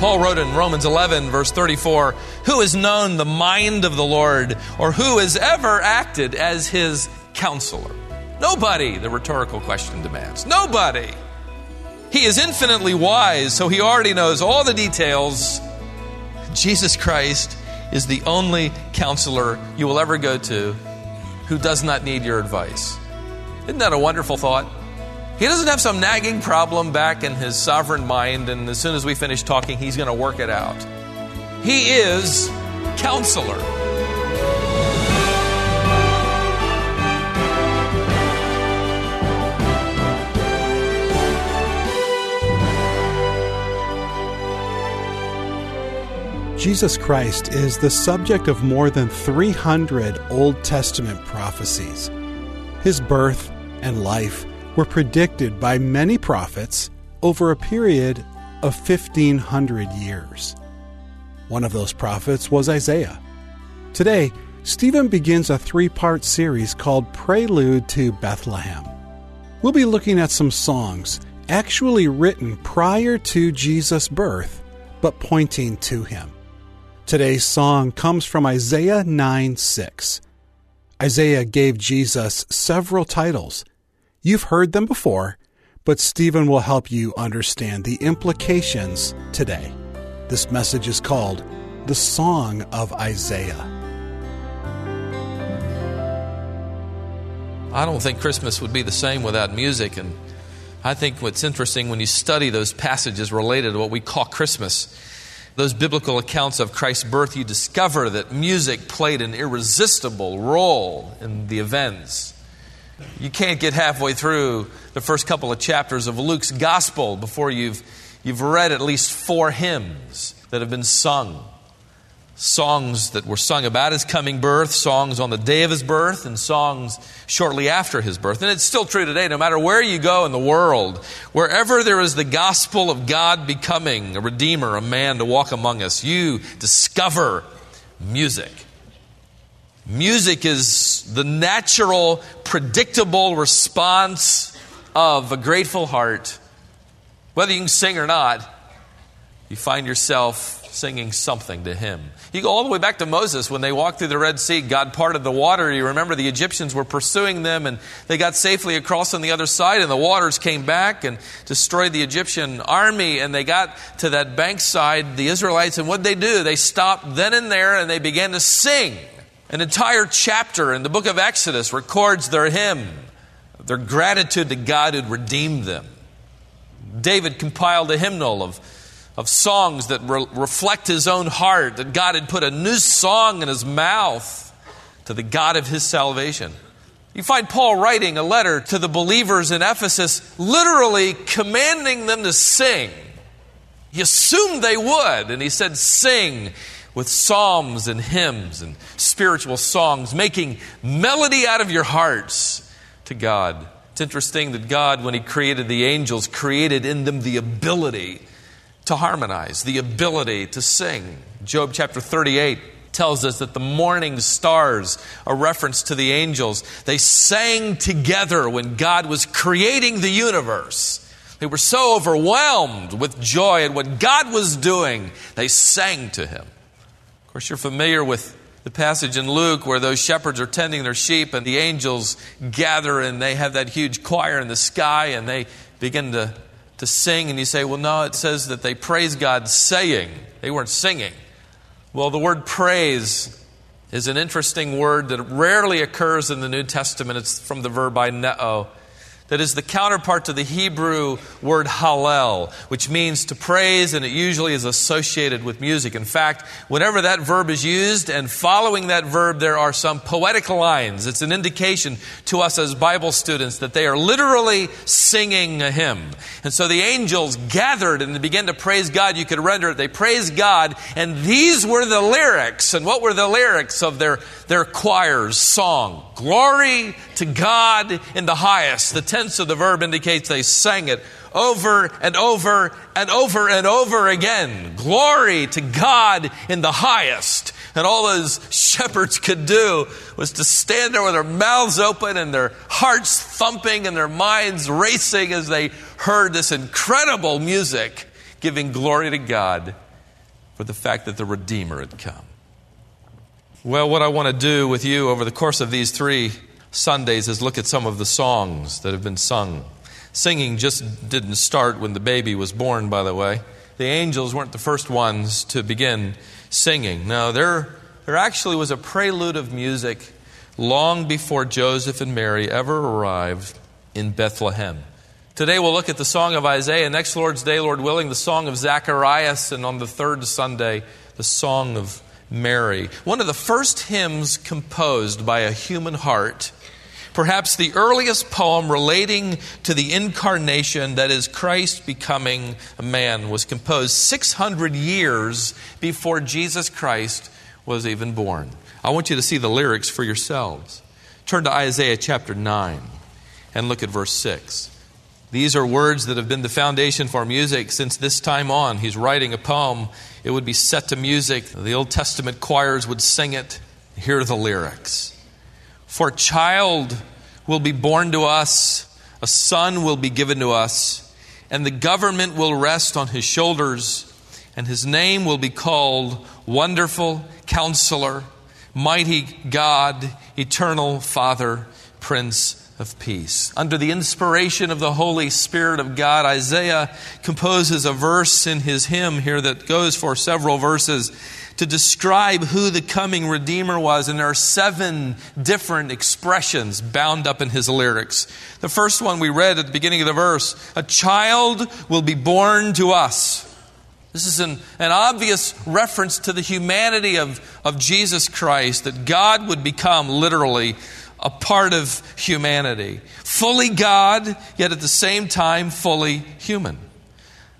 Paul wrote in Romans 11, verse 34 Who has known the mind of the Lord, or who has ever acted as his counselor? Nobody, the rhetorical question demands. Nobody. He is infinitely wise, so he already knows all the details. Jesus Christ is the only counselor you will ever go to who does not need your advice. Isn't that a wonderful thought? He doesn't have some nagging problem back in his sovereign mind, and as soon as we finish talking, he's going to work it out. He is counselor. Jesus Christ is the subject of more than 300 Old Testament prophecies. His birth and life were predicted by many prophets over a period of 1500 years. One of those prophets was Isaiah. Today, Stephen begins a three part series called Prelude to Bethlehem. We'll be looking at some songs actually written prior to Jesus' birth, but pointing to him. Today's song comes from Isaiah 9 6. Isaiah gave Jesus several titles You've heard them before, but Stephen will help you understand the implications today. This message is called The Song of Isaiah. I don't think Christmas would be the same without music. And I think what's interesting when you study those passages related to what we call Christmas, those biblical accounts of Christ's birth, you discover that music played an irresistible role in the events. You can't get halfway through the first couple of chapters of Luke's gospel before you've, you've read at least four hymns that have been sung. Songs that were sung about his coming birth, songs on the day of his birth, and songs shortly after his birth. And it's still true today, no matter where you go in the world, wherever there is the gospel of God becoming a redeemer, a man to walk among us, you discover music. Music is the natural, predictable response of a grateful heart. Whether you can sing or not, you find yourself singing something to Him. You go all the way back to Moses when they walked through the Red Sea. God parted the water. You remember the Egyptians were pursuing them and they got safely across on the other side, and the waters came back and destroyed the Egyptian army. And they got to that bank side, the Israelites, and what they do? They stopped then and there and they began to sing. An entire chapter in the book of Exodus records their hymn, their gratitude to God who'd redeemed them. David compiled a hymnal of, of songs that re- reflect his own heart, that God had put a new song in his mouth to the God of his salvation. You find Paul writing a letter to the believers in Ephesus, literally commanding them to sing. He assumed they would, and he said, Sing with psalms and hymns and spiritual songs, making melody out of your hearts to God. It's interesting that God, when He created the angels, created in them the ability to harmonize, the ability to sing. Job chapter 38 tells us that the morning stars, a reference to the angels, they sang together when God was creating the universe. They were so overwhelmed with joy at what God was doing, they sang to Him. Of course, you're familiar with the passage in Luke where those shepherds are tending their sheep and the angels gather and they have that huge choir in the sky and they begin to, to sing. And you say, well, no, it says that they praise God saying. They weren't singing. Well, the word praise is an interesting word that rarely occurs in the New Testament. It's from the verb aineo oh, that is the counterpart to the Hebrew word hallel, which means to praise, and it usually is associated with music. In fact, whenever that verb is used and following that verb, there are some poetic lines. It's an indication to us as Bible students that they are literally singing a hymn. And so the angels gathered and they began to praise God. You could render it, they praised God, and these were the lyrics. And what were the lyrics of their, their choir's song? Glory to God in the highest. The tense of the verb indicates they sang it over and over and over and over again. Glory to God in the highest. And all those shepherds could do was to stand there with their mouths open and their hearts thumping and their minds racing as they heard this incredible music giving glory to God for the fact that the Redeemer had come. Well, what I want to do with you over the course of these three Sundays is look at some of the songs that have been sung. Singing just didn't start when the baby was born, by the way. The angels weren't the first ones to begin singing. No, there, there actually was a prelude of music long before Joseph and Mary ever arrived in Bethlehem. Today we'll look at the song of Isaiah. Next Lord's Day, Lord willing, the song of Zacharias. And on the third Sunday, the song of Mary. One of the first hymns composed by a human heart. Perhaps the earliest poem relating to the incarnation, that is, Christ becoming a man, was composed 600 years before Jesus Christ was even born. I want you to see the lyrics for yourselves. Turn to Isaiah chapter 9 and look at verse 6. These are words that have been the foundation for music since this time on. He's writing a poem, it would be set to music. The Old Testament choirs would sing it. Here are the lyrics For child will be born to us, a son will be given to us, and the government will rest on his shoulders, and his name will be called Wonderful Counselor, Mighty God, Eternal Father, Prince of peace. Under the inspiration of the Holy Spirit of God, Isaiah composes a verse in his hymn here that goes for several verses to describe who the coming Redeemer was. And there are seven different expressions bound up in his lyrics. The first one we read at the beginning of the verse A child will be born to us. This is an, an obvious reference to the humanity of, of Jesus Christ, that God would become literally a part of humanity. Fully God, yet at the same time fully human.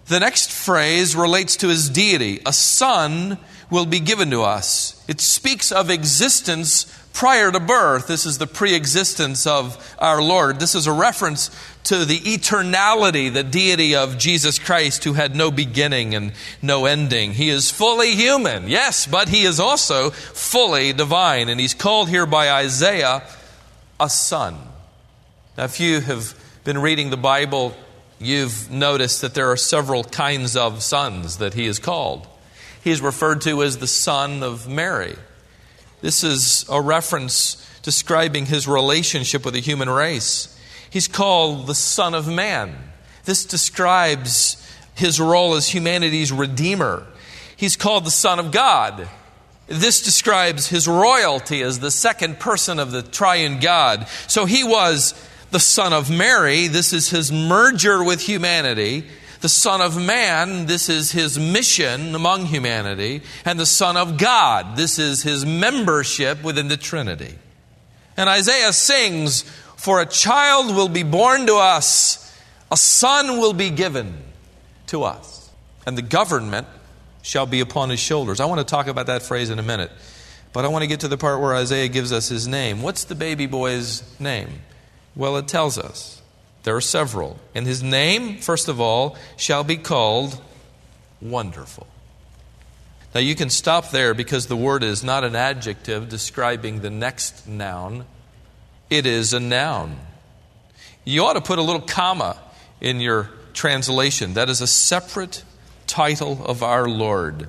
The next phrase relates to his deity. A son will be given to us. It speaks of existence prior to birth. This is the pre existence of our Lord. This is a reference to the eternality, the deity of Jesus Christ, who had no beginning and no ending. He is fully human, yes, but he is also fully divine. And he's called here by Isaiah a son. Now, if you have been reading the Bible, you've noticed that there are several kinds of sons that he is called. He is referred to as the son of Mary. This is a reference describing his relationship with the human race. He's called the Son of Man. This describes his role as humanity's redeemer. He's called the Son of God. This describes his royalty as the second person of the triune God. So he was the Son of Mary. This is his merger with humanity. The Son of Man, this is his mission among humanity. And the Son of God, this is his membership within the Trinity. And Isaiah sings, For a child will be born to us, a son will be given to us. And the government shall be upon his shoulders. I want to talk about that phrase in a minute. But I want to get to the part where Isaiah gives us his name. What's the baby boy's name? Well, it tells us. There are several. And his name, first of all, shall be called Wonderful. Now you can stop there because the word is not an adjective describing the next noun, it is a noun. You ought to put a little comma in your translation. That is a separate title of our Lord.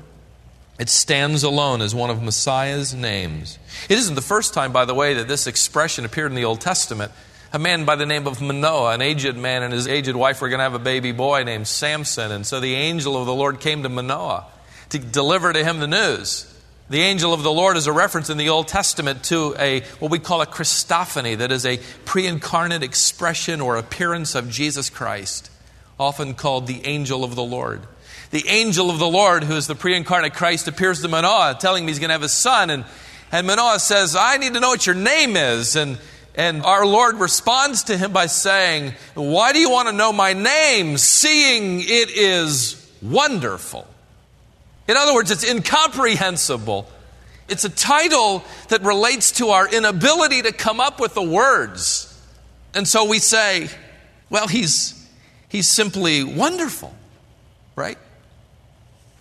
It stands alone as one of Messiah's names. It isn't the first time, by the way, that this expression appeared in the Old Testament. A man by the name of Manoah, an aged man, and his aged wife were going to have a baby boy named Samson. And so the angel of the Lord came to Manoah to deliver to him the news. The angel of the Lord is a reference in the Old Testament to a what we call a Christophany, that is a pre-incarnate expression or appearance of Jesus Christ, often called the angel of the Lord the angel of the Lord, who is the pre incarnate Christ, appears to Manoah, telling him he's going to have a son. And, and Manoah says, I need to know what your name is. And, and our Lord responds to him by saying, Why do you want to know my name, seeing it is wonderful? In other words, it's incomprehensible. It's a title that relates to our inability to come up with the words. And so we say, well, he's, he's simply wonderful, right?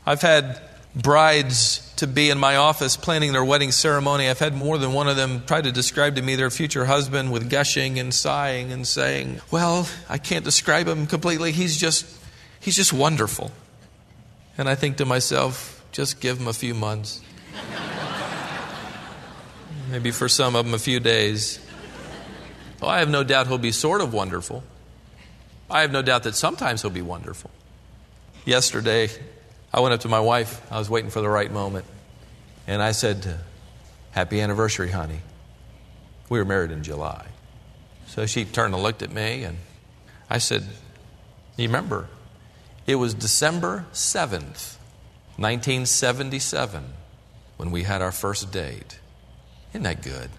I've had brides to be in my office planning their wedding ceremony. I've had more than one of them try to describe to me their future husband with gushing and sighing and saying, "Well, I can't describe him completely. He's just he's just wonderful." And I think to myself, just give him a few months. Maybe for some of them a few days. Well, I have no doubt he'll be sort of wonderful. I have no doubt that sometimes he'll be wonderful. Yesterday, I went up to my wife. I was waiting for the right moment. And I said, Happy anniversary, honey. We were married in July. So she turned and looked at me, and I said, You remember? It was December 7th, 1977, when we had our first date. Isn't that good?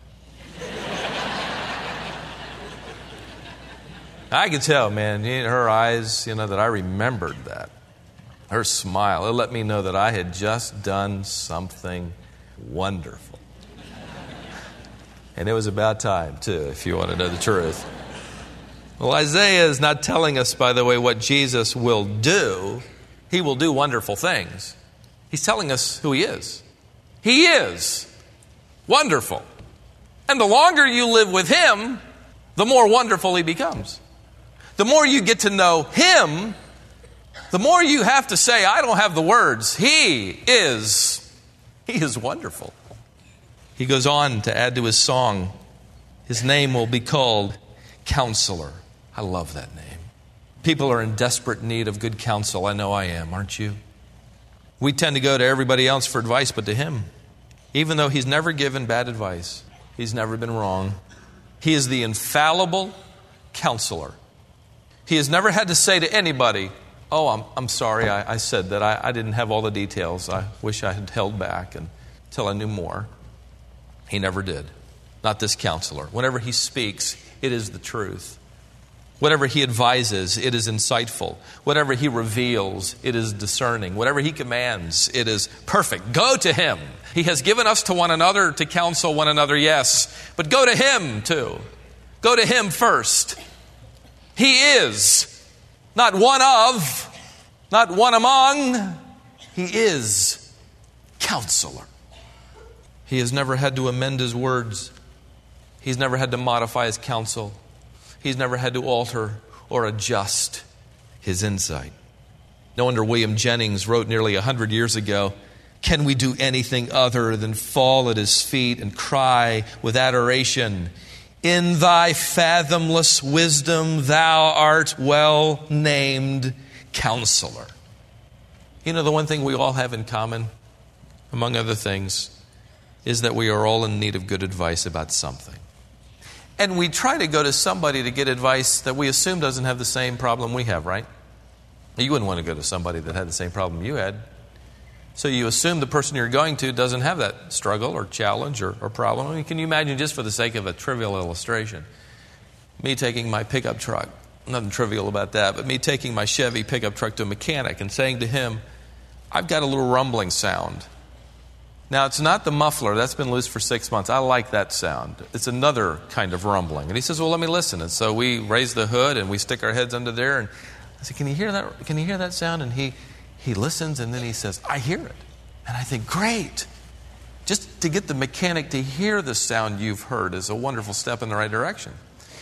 I could tell, man, in her eyes, you know, that I remembered that her smile, it let me know that I had just done something wonderful. And it was about time, too, if you want to know the truth. Well, Isaiah is not telling us, by the way, what Jesus will do. He will do wonderful things. He's telling us who He is. He is wonderful. And the longer you live with Him, the more wonderful He becomes. The more you get to know Him, the more you have to say, I don't have the words. He is, he is wonderful. He goes on to add to his song, his name will be called Counselor. I love that name. People are in desperate need of good counsel. I know I am, aren't you? We tend to go to everybody else for advice, but to him, even though he's never given bad advice, he's never been wrong. He is the infallible counselor. He has never had to say to anybody, Oh, I'm, I'm sorry I, I said that. I, I didn't have all the details. I wish I had held back until I knew more. He never did. Not this counselor. Whenever he speaks, it is the truth. Whatever he advises, it is insightful. Whatever he reveals, it is discerning. Whatever he commands, it is perfect. Go to him. He has given us to one another to counsel one another, yes, but go to him too. Go to him first. He is not one of, not one among. He is counselor. He has never had to amend his words. He's never had to modify his counsel. He's never had to alter or adjust his insight. No wonder William Jennings wrote nearly a hundred years ago Can we do anything other than fall at his feet and cry with adoration? In thy fathomless wisdom, thou art well named counselor. You know, the one thing we all have in common, among other things, is that we are all in need of good advice about something. And we try to go to somebody to get advice that we assume doesn't have the same problem we have, right? You wouldn't want to go to somebody that had the same problem you had. So you assume the person you're going to doesn't have that struggle or challenge or, or problem. I mean, can you imagine, just for the sake of a trivial illustration, me taking my pickup truck, nothing trivial about that, but me taking my Chevy pickup truck to a mechanic and saying to him, I've got a little rumbling sound. Now, it's not the muffler. That's been loose for six months. I like that sound. It's another kind of rumbling. And he says, Well, let me listen. And so we raise the hood and we stick our heads under there. And I said, Can you hear that? Can you hear that sound? And he, he listens and then he says, I hear it. And I think, great. Just to get the mechanic to hear the sound you've heard is a wonderful step in the right direction.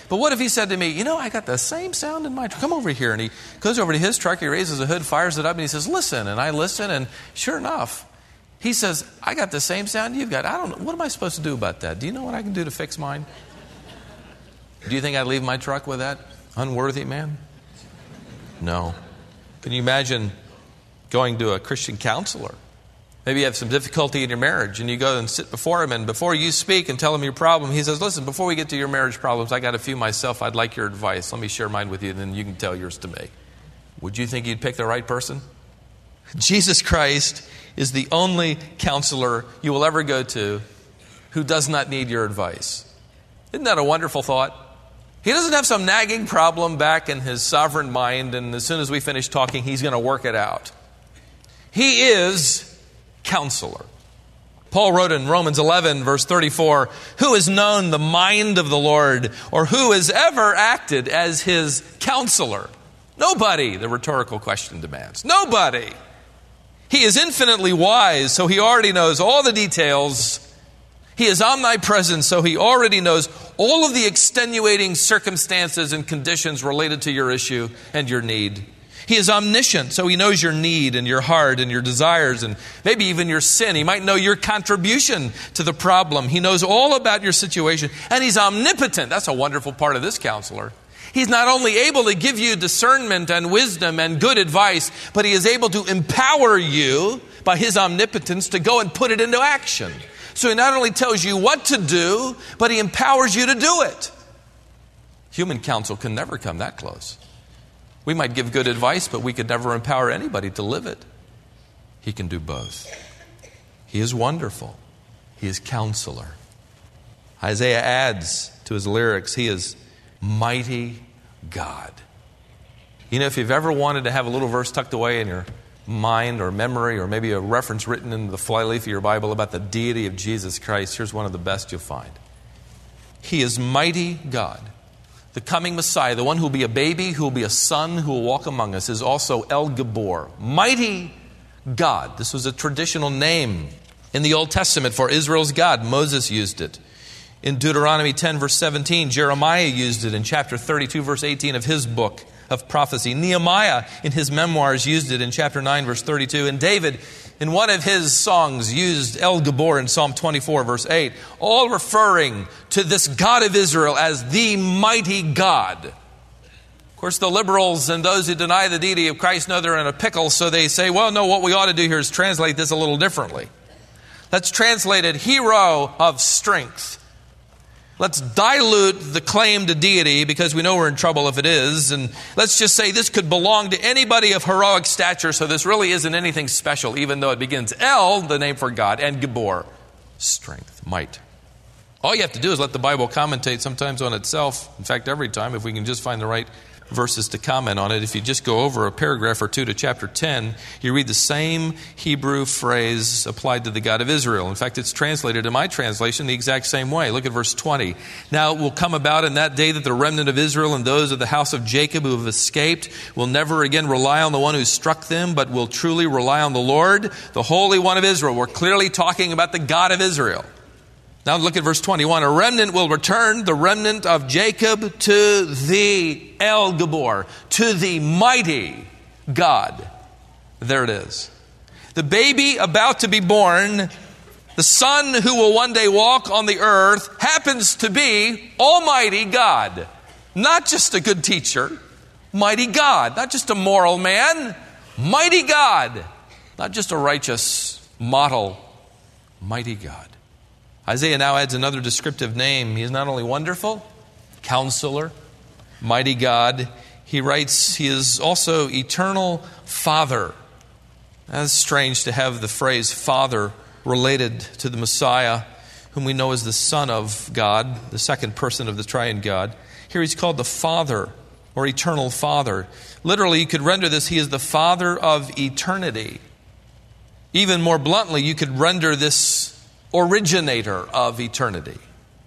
But what if he said to me, You know, I got the same sound in my truck. Come over here. And he goes over to his truck, he raises the hood, fires it up, and he says, Listen. And I listen, and sure enough, he says, I got the same sound you've got. I don't know. What am I supposed to do about that? Do you know what I can do to fix mine? Do you think I'd leave my truck with that unworthy man? No. Can you imagine going to a Christian counselor. Maybe you have some difficulty in your marriage and you go and sit before him, and before you speak and tell him your problem, he says, Listen, before we get to your marriage problems, I got a few myself. I'd like your advice. Let me share mine with you, and then you can tell yours to me. Would you think you'd pick the right person? Jesus Christ is the only counselor you will ever go to who does not need your advice. Isn't that a wonderful thought? He doesn't have some nagging problem back in his sovereign mind, and as soon as we finish talking, he's going to work it out. He is counselor. Paul wrote in Romans 11, verse 34 Who has known the mind of the Lord, or who has ever acted as his counselor? Nobody, the rhetorical question demands. Nobody. He is infinitely wise, so he already knows all the details. He is omnipresent, so he already knows all of the extenuating circumstances and conditions related to your issue and your need. He is omniscient, so he knows your need and your heart and your desires and maybe even your sin. He might know your contribution to the problem. He knows all about your situation, and he's omnipotent. That's a wonderful part of this counselor. He's not only able to give you discernment and wisdom and good advice, but he is able to empower you by his omnipotence to go and put it into action. So he not only tells you what to do, but he empowers you to do it. Human counsel can never come that close. We might give good advice, but we could never empower anybody to live it. He can do both. He is wonderful. He is counselor. Isaiah adds to his lyrics, He is mighty God. You know, if you've ever wanted to have a little verse tucked away in your mind or memory, or maybe a reference written in the flyleaf of your Bible about the deity of Jesus Christ, here's one of the best you'll find. He is mighty God. The coming Messiah, the one who will be a baby, who will be a son, who will walk among us, is also El Gibbor, mighty God. This was a traditional name in the Old Testament for Israel's God. Moses used it. In Deuteronomy 10, verse 17, Jeremiah used it in chapter 32, verse 18 of his book of prophecy. Nehemiah, in his memoirs, used it in chapter 9, verse 32. And David, in one of his songs, used El Gibbor in Psalm 24, verse 8, all referring to this God of Israel as the mighty God. Of course, the liberals and those who deny the deity of Christ know they're in a pickle, so they say, well, no, what we ought to do here is translate this a little differently. Let's translate it hero of strength. Let's dilute the claim to deity because we know we're in trouble if it is. And let's just say this could belong to anybody of heroic stature, so this really isn't anything special, even though it begins El, the name for God, and Gibbor, strength, might. All you have to do is let the Bible commentate sometimes on itself. In fact, every time, if we can just find the right verses to comment on it. If you just go over a paragraph or two to chapter 10, you read the same Hebrew phrase applied to the God of Israel. In fact, it's translated in my translation the exact same way. Look at verse 20. Now it will come about in that day that the remnant of Israel and those of the house of Jacob who have escaped will never again rely on the one who struck them, but will truly rely on the Lord, the Holy One of Israel. We're clearly talking about the God of Israel. Now look at verse 21. A remnant will return, the remnant of Jacob, to the El Gibbor, to the mighty God. There it is. The baby about to be born, the son who will one day walk on the earth, happens to be Almighty God. Not just a good teacher, mighty God. Not just a moral man, mighty God. Not just a righteous model, mighty God. Isaiah now adds another descriptive name. He is not only wonderful, counselor, mighty God, he writes he is also eternal Father. That's strange to have the phrase Father related to the Messiah, whom we know as the Son of God, the second person of the triune God. Here he's called the Father or eternal Father. Literally, you could render this He is the Father of eternity. Even more bluntly, you could render this originator of eternity.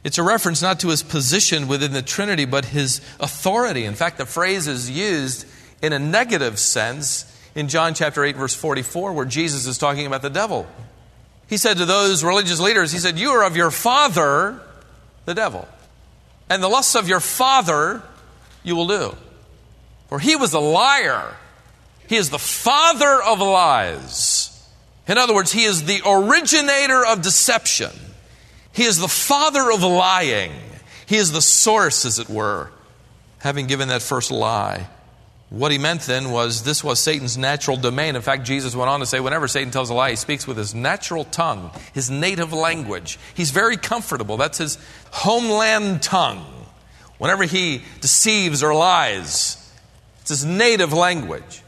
It's a reference not to his position within the Trinity, but his authority. In fact, the phrase is used in a negative sense in John chapter 8, verse 44, where Jesus is talking about the devil. He said to those religious leaders, He said, You are of your father, the devil, and the lusts of your father you will do. For he was a liar. He is the father of lies. In other words, he is the originator of deception. He is the father of lying. He is the source, as it were, having given that first lie. What he meant then was this was Satan's natural domain. In fact, Jesus went on to say, whenever Satan tells a lie, he speaks with his natural tongue, his native language. He's very comfortable. That's his homeland tongue. Whenever he deceives or lies, it's his native language.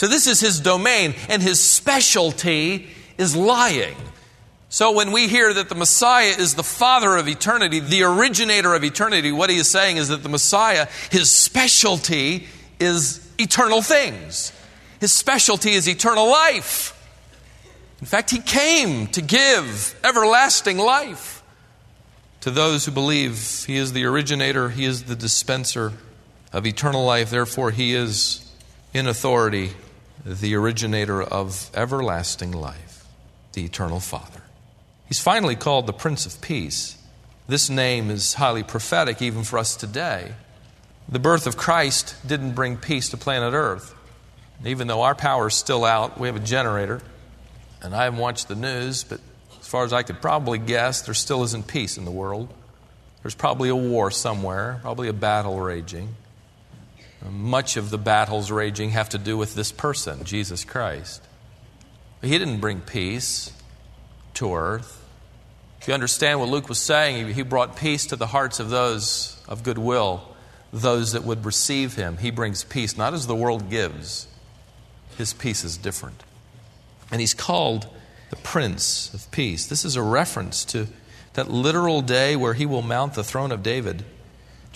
So this is his domain, and his specialty is lying. So when we hear that the Messiah is the father of eternity, the originator of eternity, what he is saying is that the Messiah, his specialty is eternal things. His specialty is eternal life. In fact, he came to give everlasting life to those who believe he is the originator, he is the dispenser of eternal life. Therefore, he is in authority the originator of everlasting life, the eternal Father. He's finally called the Prince of Peace. This name is highly prophetic even for us today. The birth of Christ didn't bring peace to planet Earth. Even though our power is still out, we have a generator, and I haven't watched the news, but as far as I could probably guess, there still isn't peace in the world. There's probably a war somewhere, probably a battle raging. Much of the battles raging have to do with this person, Jesus Christ. He didn't bring peace to earth. If you understand what Luke was saying, he brought peace to the hearts of those of goodwill, those that would receive him. He brings peace, not as the world gives. His peace is different. And he's called the Prince of Peace. This is a reference to that literal day where he will mount the throne of David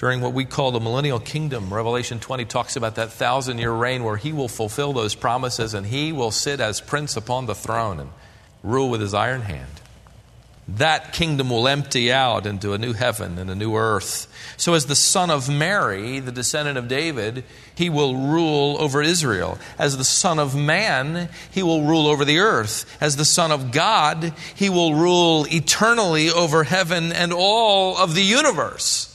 during what we call the millennial kingdom. Revelation 20 talks about that thousand year reign where he will fulfill those promises and he will sit as prince upon the throne and rule with his iron hand that kingdom will empty out into a new heaven and a new earth. So, as the son of Mary, the descendant of David, he will rule over Israel. As the son of man, he will rule over the earth. As the son of God, he will rule eternally over heaven and all of the universe.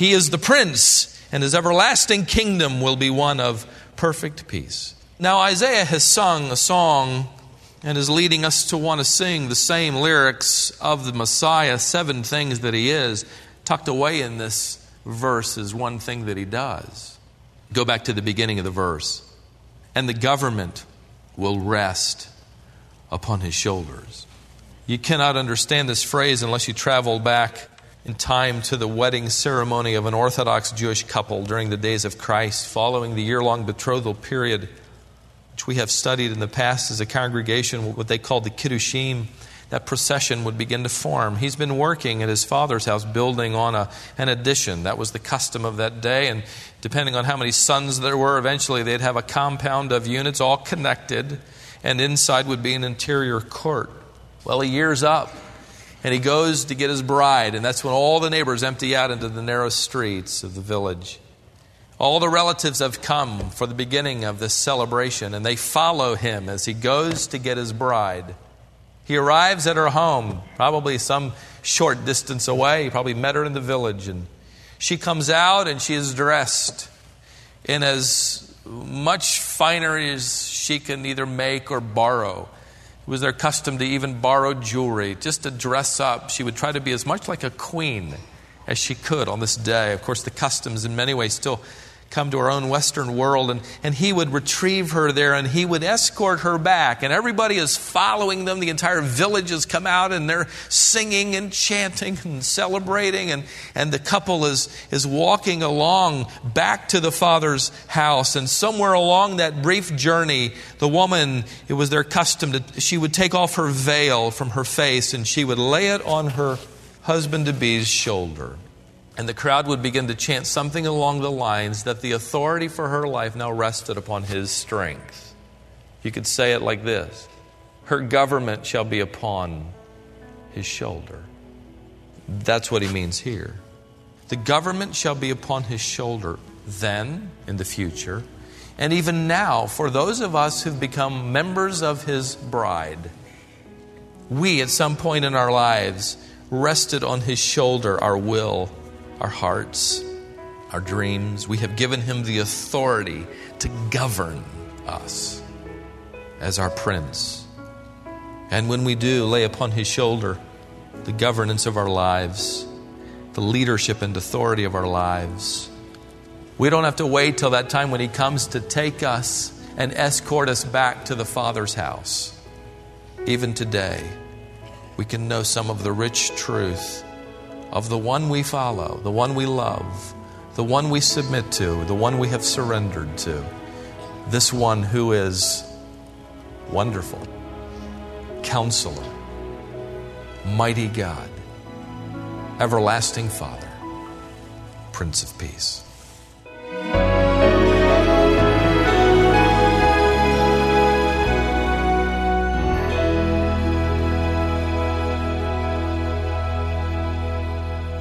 He is the prince, and his everlasting kingdom will be one of perfect peace. Now, Isaiah has sung a song and is leading us to want to sing the same lyrics of the Messiah, seven things that he is. Tucked away in this verse is one thing that he does. Go back to the beginning of the verse. And the government will rest upon his shoulders. You cannot understand this phrase unless you travel back in time to the wedding ceremony of an Orthodox Jewish couple during the days of Christ, following the year long betrothal period which we have studied in the past as a congregation, what they called the Kiddushim, that procession would begin to form. He's been working at his father's house building on a, an addition. That was the custom of that day. And depending on how many sons there were, eventually they'd have a compound of units all connected, and inside would be an interior court. Well, a years up and he goes to get his bride, and that's when all the neighbors empty out into the narrow streets of the village. All the relatives have come for the beginning of this celebration, and they follow him as he goes to get his bride. He arrives at her home, probably some short distance away. He probably met her in the village. And she comes out and she is dressed in as much finery as she can either make or borrow. It was their custom to even borrow jewelry just to dress up. She would try to be as much like a queen as she could on this day. Of course, the customs in many ways still come to her own Western world, and, and he would retrieve her there and he would escort her back. And everybody is following them. The entire village has come out and they're singing and chanting and celebrating. And, and the couple is, is walking along back to the father's house. And somewhere along that brief journey, the woman, it was their custom to, she would take off her veil from her face and she would lay it on her husband to be's shoulder. And the crowd would begin to chant something along the lines that the authority for her life now rested upon his strength. You could say it like this Her government shall be upon his shoulder. That's what he means here. The government shall be upon his shoulder then, in the future, and even now for those of us who've become members of his bride. We, at some point in our lives, rested on his shoulder our will our hearts, our dreams. We have given him the authority to govern us as our prince. And when we do lay upon his shoulder the governance of our lives, the leadership and authority of our lives, we don't have to wait till that time when he comes to take us and escort us back to the Father's house. Even today, we can know some of the rich truth of the one we follow, the one we love, the one we submit to, the one we have surrendered to, this one who is wonderful, counselor, mighty God, everlasting Father, Prince of Peace.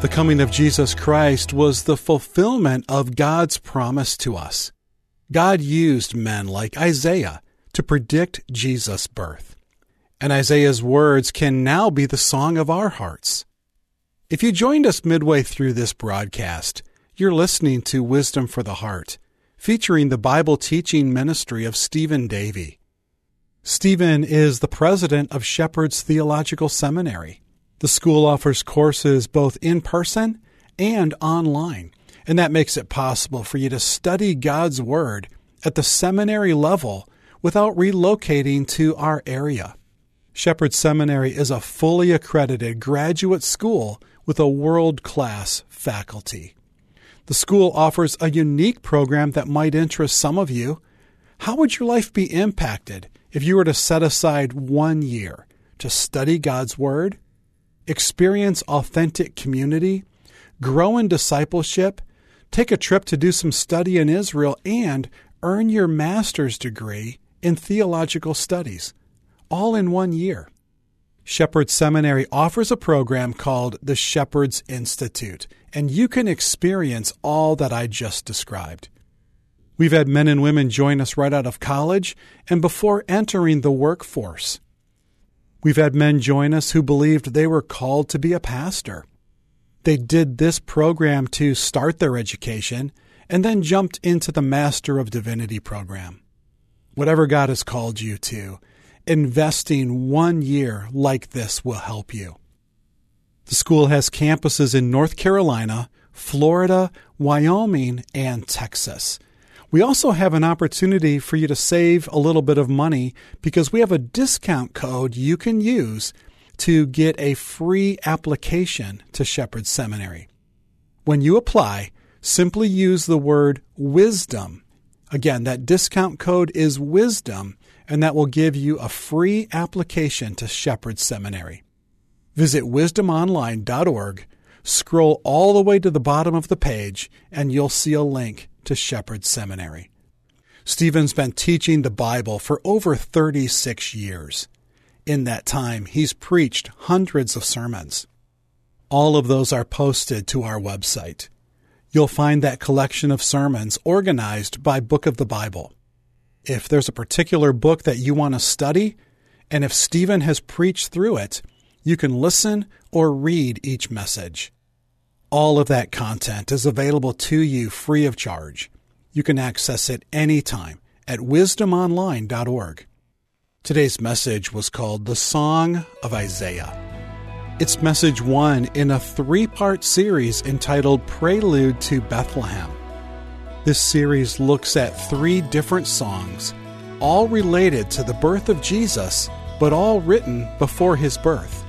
The coming of Jesus Christ was the fulfillment of God's promise to us. God used men like Isaiah to predict Jesus' birth. And Isaiah's words can now be the song of our hearts. If you joined us midway through this broadcast, you're listening to Wisdom for the Heart, featuring the Bible teaching ministry of Stephen Davey. Stephen is the president of Shepherd's Theological Seminary. The school offers courses both in person and online, and that makes it possible for you to study God's Word at the seminary level without relocating to our area. Shepherd Seminary is a fully accredited graduate school with a world class faculty. The school offers a unique program that might interest some of you. How would your life be impacted if you were to set aside one year to study God's Word, experience authentic community, grow in discipleship, take a trip to do some study in Israel, and earn your master's degree in theological studies? all in one year. Shepherd Seminary offers a program called the Shepherd's Institute, and you can experience all that I just described. We've had men and women join us right out of college and before entering the workforce. We've had men join us who believed they were called to be a pastor. They did this program to start their education and then jumped into the Master of Divinity program. Whatever God has called you to, investing one year like this will help you. The school has campuses in North Carolina, Florida, Wyoming, and Texas. We also have an opportunity for you to save a little bit of money because we have a discount code you can use to get a free application to Shepherd Seminary. When you apply, simply use the word wisdom. Again, that discount code is wisdom and that will give you a free application to Shepherd Seminary. Visit wisdomonline.org, scroll all the way to the bottom of the page, and you'll see a link to Shepherd Seminary. Stephen's been teaching the Bible for over 36 years. In that time, he's preached hundreds of sermons. All of those are posted to our website. You'll find that collection of sermons organized by Book of the Bible if there's a particular book that you want to study, and if Stephen has preached through it, you can listen or read each message. All of that content is available to you free of charge. You can access it anytime at wisdomonline.org. Today's message was called The Song of Isaiah. It's message one in a three part series entitled Prelude to Bethlehem. This series looks at three different songs, all related to the birth of Jesus, but all written before his birth.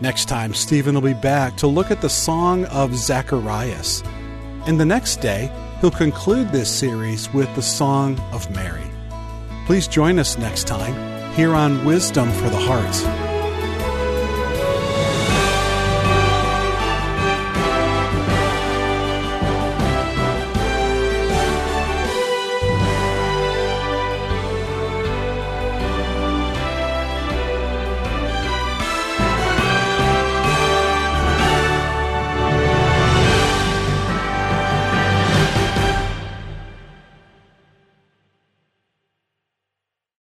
Next time, Stephen will be back to look at the Song of Zacharias. And the next day, he'll conclude this series with the Song of Mary. Please join us next time here on Wisdom for the Heart.